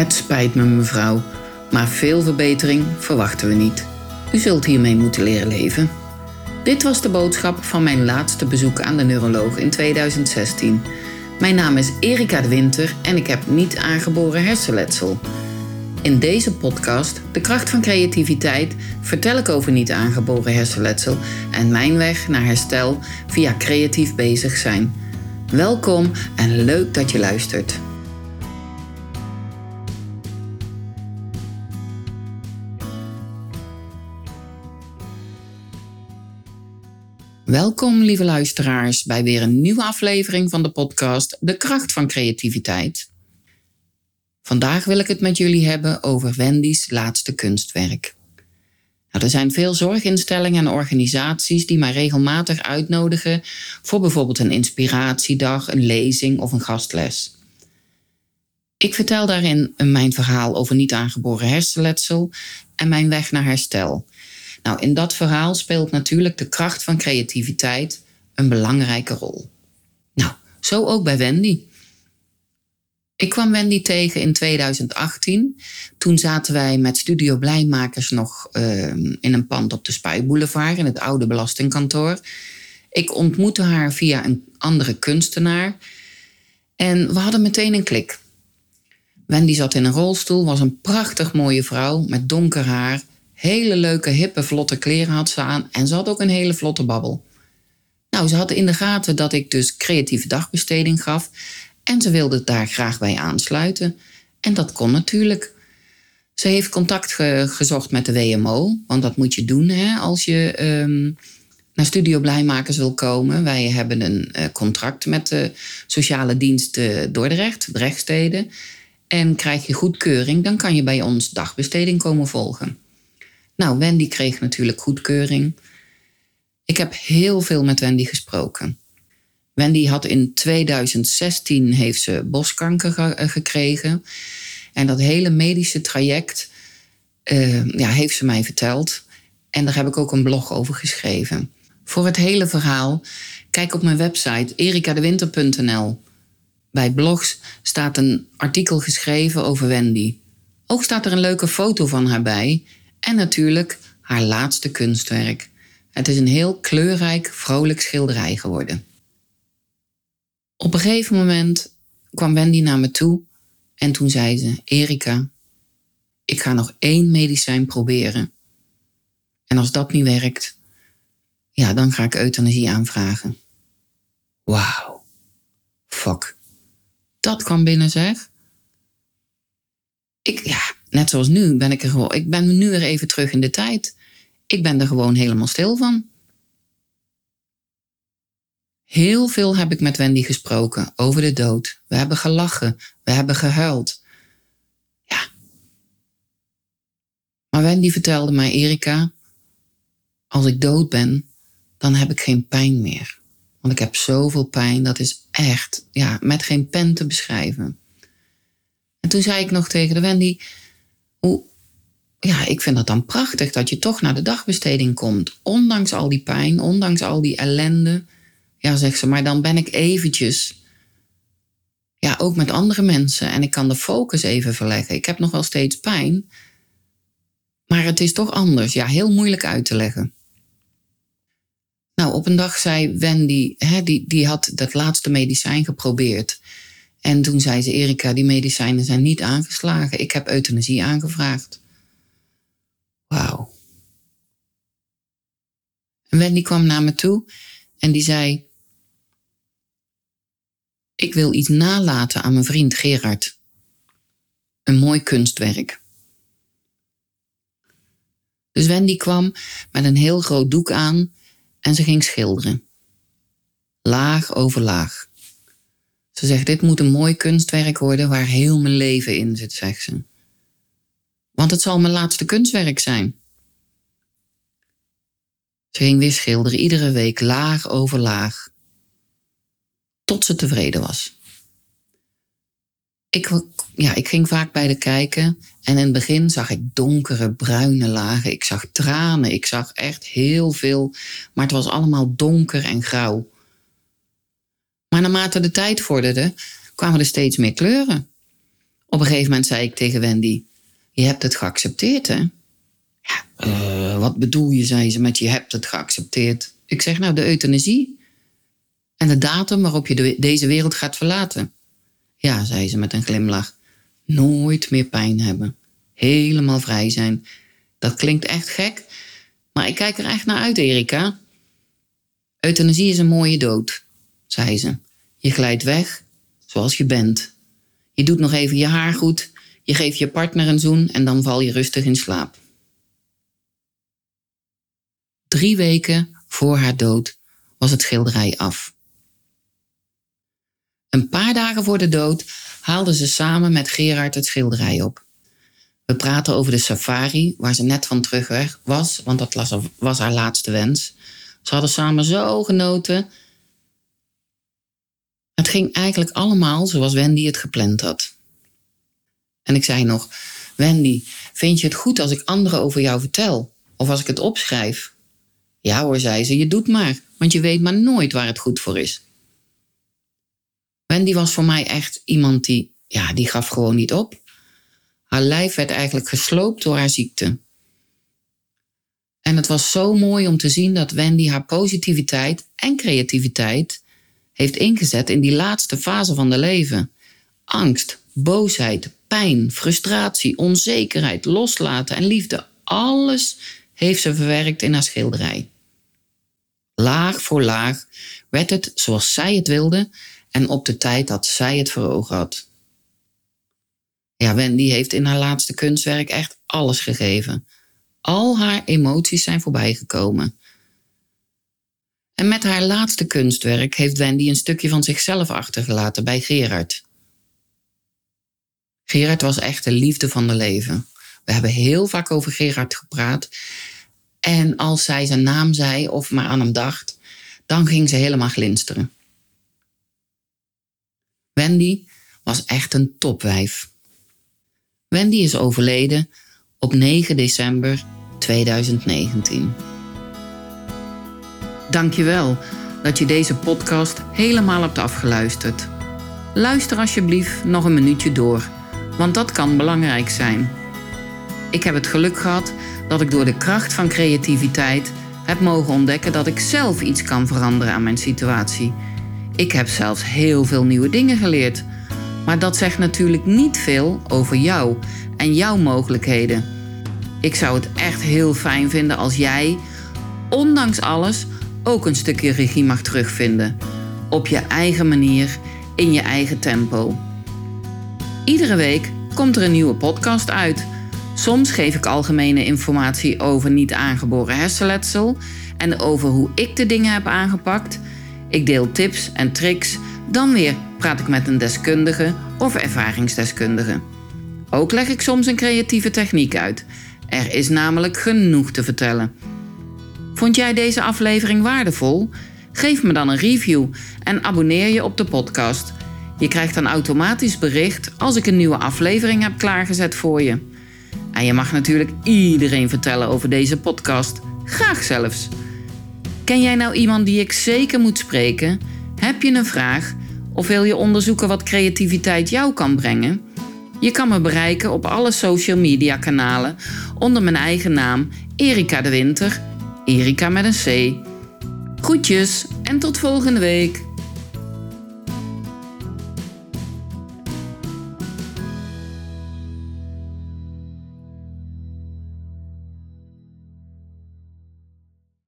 Het spijt me, mevrouw, maar veel verbetering verwachten we niet. U zult hiermee moeten leren leven. Dit was de boodschap van mijn laatste bezoek aan de neuroloog in 2016. Mijn naam is Erika de Winter en ik heb niet aangeboren hersenletsel. In deze podcast, De kracht van creativiteit, vertel ik over niet aangeboren hersenletsel en mijn weg naar herstel via creatief bezig zijn. Welkom en leuk dat je luistert. Welkom, lieve luisteraars, bij weer een nieuwe aflevering van de podcast De kracht van creativiteit. Vandaag wil ik het met jullie hebben over Wendy's laatste kunstwerk. Nou, er zijn veel zorginstellingen en organisaties die mij regelmatig uitnodigen voor bijvoorbeeld een inspiratiedag, een lezing of een gastles. Ik vertel daarin mijn verhaal over niet aangeboren hersenletsel en mijn weg naar herstel. Nou, in dat verhaal speelt natuurlijk de kracht van creativiteit een belangrijke rol. Nou, zo ook bij Wendy. Ik kwam Wendy tegen in 2018. Toen zaten wij met Studio Blijmakers nog uh, in een pand op de Spuiboulevard in het oude belastingkantoor. Ik ontmoette haar via een andere kunstenaar en we hadden meteen een klik. Wendy zat in een rolstoel, was een prachtig mooie vrouw met donker haar, hele leuke, hippe, vlotte kleren had ze aan en ze had ook een hele vlotte babbel. Nou, ze had in de gaten dat ik dus creatieve dagbesteding gaf en ze wilde daar graag bij aansluiten. En dat kon natuurlijk. Ze heeft contact gezocht met de WMO, want dat moet je doen hè, als je um, naar Studio Blijmakers wil komen. Wij hebben een uh, contract met de sociale dienst uh, Dordrecht, Brechtsteden. En krijg je goedkeuring, dan kan je bij ons dagbesteding komen volgen. Nou, Wendy kreeg natuurlijk goedkeuring. Ik heb heel veel met Wendy gesproken. Wendy had in 2016 heeft ze boskanker eh, gekregen. En dat hele medische traject uh, ja, heeft ze mij verteld. En daar heb ik ook een blog over geschreven. Voor het hele verhaal, kijk op mijn website erikadewinter.nl. Bij blogs staat een artikel geschreven over Wendy. Ook staat er een leuke foto van haar bij. En natuurlijk haar laatste kunstwerk. Het is een heel kleurrijk, vrolijk schilderij geworden. Op een gegeven moment kwam Wendy naar me toe en toen zei ze: Erika, ik ga nog één medicijn proberen. En als dat niet werkt, ja, dan ga ik euthanasie aanvragen. Wauw. Fuck. Dat kwam binnen, zeg. Ik, ja, net zoals nu ben ik er gewoon. Ik ben nu weer even terug in de tijd. Ik ben er gewoon helemaal stil van. Heel veel heb ik met Wendy gesproken over de dood. We hebben gelachen, we hebben gehuild. Ja. Maar Wendy vertelde mij, Erika, als ik dood ben, dan heb ik geen pijn meer. Want ik heb zoveel pijn, dat is echt, ja, met geen pen te beschrijven. En toen zei ik nog tegen de Wendy, ja, ik vind dat dan prachtig dat je toch naar de dagbesteding komt. Ondanks al die pijn, ondanks al die ellende. Ja, zegt ze, maar dan ben ik eventjes, ja, ook met andere mensen en ik kan de focus even verleggen. Ik heb nog wel steeds pijn, maar het is toch anders. Ja, heel moeilijk uit te leggen. Nou, op een dag zei Wendy, hè, die, die had dat laatste medicijn geprobeerd. En toen zei ze, Erika, die medicijnen zijn niet aangeslagen. Ik heb euthanasie aangevraagd. Wauw. En Wendy kwam naar me toe en die zei, ik wil iets nalaten aan mijn vriend Gerard. Een mooi kunstwerk. Dus Wendy kwam met een heel groot doek aan en ze ging schilderen. Laag over laag. Ze zegt: Dit moet een mooi kunstwerk worden waar heel mijn leven in zit, zegt ze. Want het zal mijn laatste kunstwerk zijn. Ze ging weer schilderen, iedere week laag over laag tot ze tevreden was. Ik, ja, ik ging vaak bij de kijken en in het begin zag ik donkere bruine lagen. Ik zag tranen, ik zag echt heel veel, maar het was allemaal donker en grauw. Maar naarmate de tijd vorderde, kwamen er steeds meer kleuren. Op een gegeven moment zei ik tegen Wendy: Je hebt het geaccepteerd, hè? Ja, uh, wat bedoel je, zei ze, met je hebt het geaccepteerd? Ik zeg nou, de euthanasie en de datum waarop je de, deze wereld gaat verlaten. Ja, zei ze met een glimlach. Nooit meer pijn hebben. Helemaal vrij zijn. Dat klinkt echt gek, maar ik kijk er echt naar uit, Erika. Euthanasie is een mooie dood, zei ze. Je glijdt weg zoals je bent. Je doet nog even je haar goed, je geeft je partner een zoen en dan val je rustig in slaap. Drie weken voor haar dood was het schilderij af. Een paar dagen voor de dood haalden ze samen met Gerard het schilderij op. We praten over de safari, waar ze net van terug was, want dat was haar laatste wens. Ze hadden samen zo genoten. Het ging eigenlijk allemaal zoals Wendy het gepland had. En ik zei nog: Wendy, vind je het goed als ik anderen over jou vertel? Of als ik het opschrijf? Ja hoor, zei ze, je doet maar, want je weet maar nooit waar het goed voor is. Wendy was voor mij echt iemand die, ja, die gaf gewoon niet op. Haar lijf werd eigenlijk gesloopt door haar ziekte. En het was zo mooi om te zien dat Wendy haar positiviteit en creativiteit heeft ingezet in die laatste fase van de leven. Angst, boosheid, pijn, frustratie, onzekerheid, loslaten en liefde, alles heeft ze verwerkt in haar schilderij. Laag voor laag werd het zoals zij het wilde en op de tijd dat zij het voor ogen had. Ja, Wendy heeft in haar laatste kunstwerk echt alles gegeven. Al haar emoties zijn voorbijgekomen. En met haar laatste kunstwerk heeft Wendy een stukje van zichzelf achtergelaten bij Gerard. Gerard was echt de liefde van de leven. We hebben heel vaak over Gerard gepraat. En als zij zijn naam zei of maar aan hem dacht, dan ging ze helemaal glinsteren. Wendy was echt een topwijf. Wendy is overleden op 9 december 2019. Dankjewel dat je deze podcast helemaal hebt afgeluisterd. Luister alsjeblieft nog een minuutje door, want dat kan belangrijk zijn. Ik heb het geluk gehad dat ik door de kracht van creativiteit heb mogen ontdekken dat ik zelf iets kan veranderen aan mijn situatie. Ik heb zelfs heel veel nieuwe dingen geleerd. Maar dat zegt natuurlijk niet veel over jou en jouw mogelijkheden. Ik zou het echt heel fijn vinden als jij, ondanks alles, ook een stukje regie mag terugvinden. Op je eigen manier, in je eigen tempo. Iedere week komt er een nieuwe podcast uit. Soms geef ik algemene informatie over niet aangeboren hersenletsel en over hoe ik de dingen heb aangepakt. Ik deel tips en tricks. Dan weer praat ik met een deskundige of ervaringsdeskundige. Ook leg ik soms een creatieve techniek uit. Er is namelijk genoeg te vertellen. Vond jij deze aflevering waardevol? Geef me dan een review en abonneer je op de podcast. Je krijgt dan automatisch bericht als ik een nieuwe aflevering heb klaargezet voor je. En je mag natuurlijk iedereen vertellen over deze podcast. Graag zelfs. Ken jij nou iemand die ik zeker moet spreken? Heb je een vraag? Of wil je onderzoeken wat creativiteit jou kan brengen? Je kan me bereiken op alle social media kanalen onder mijn eigen naam Erika de Winter. Erika met een C. Groetjes en tot volgende week.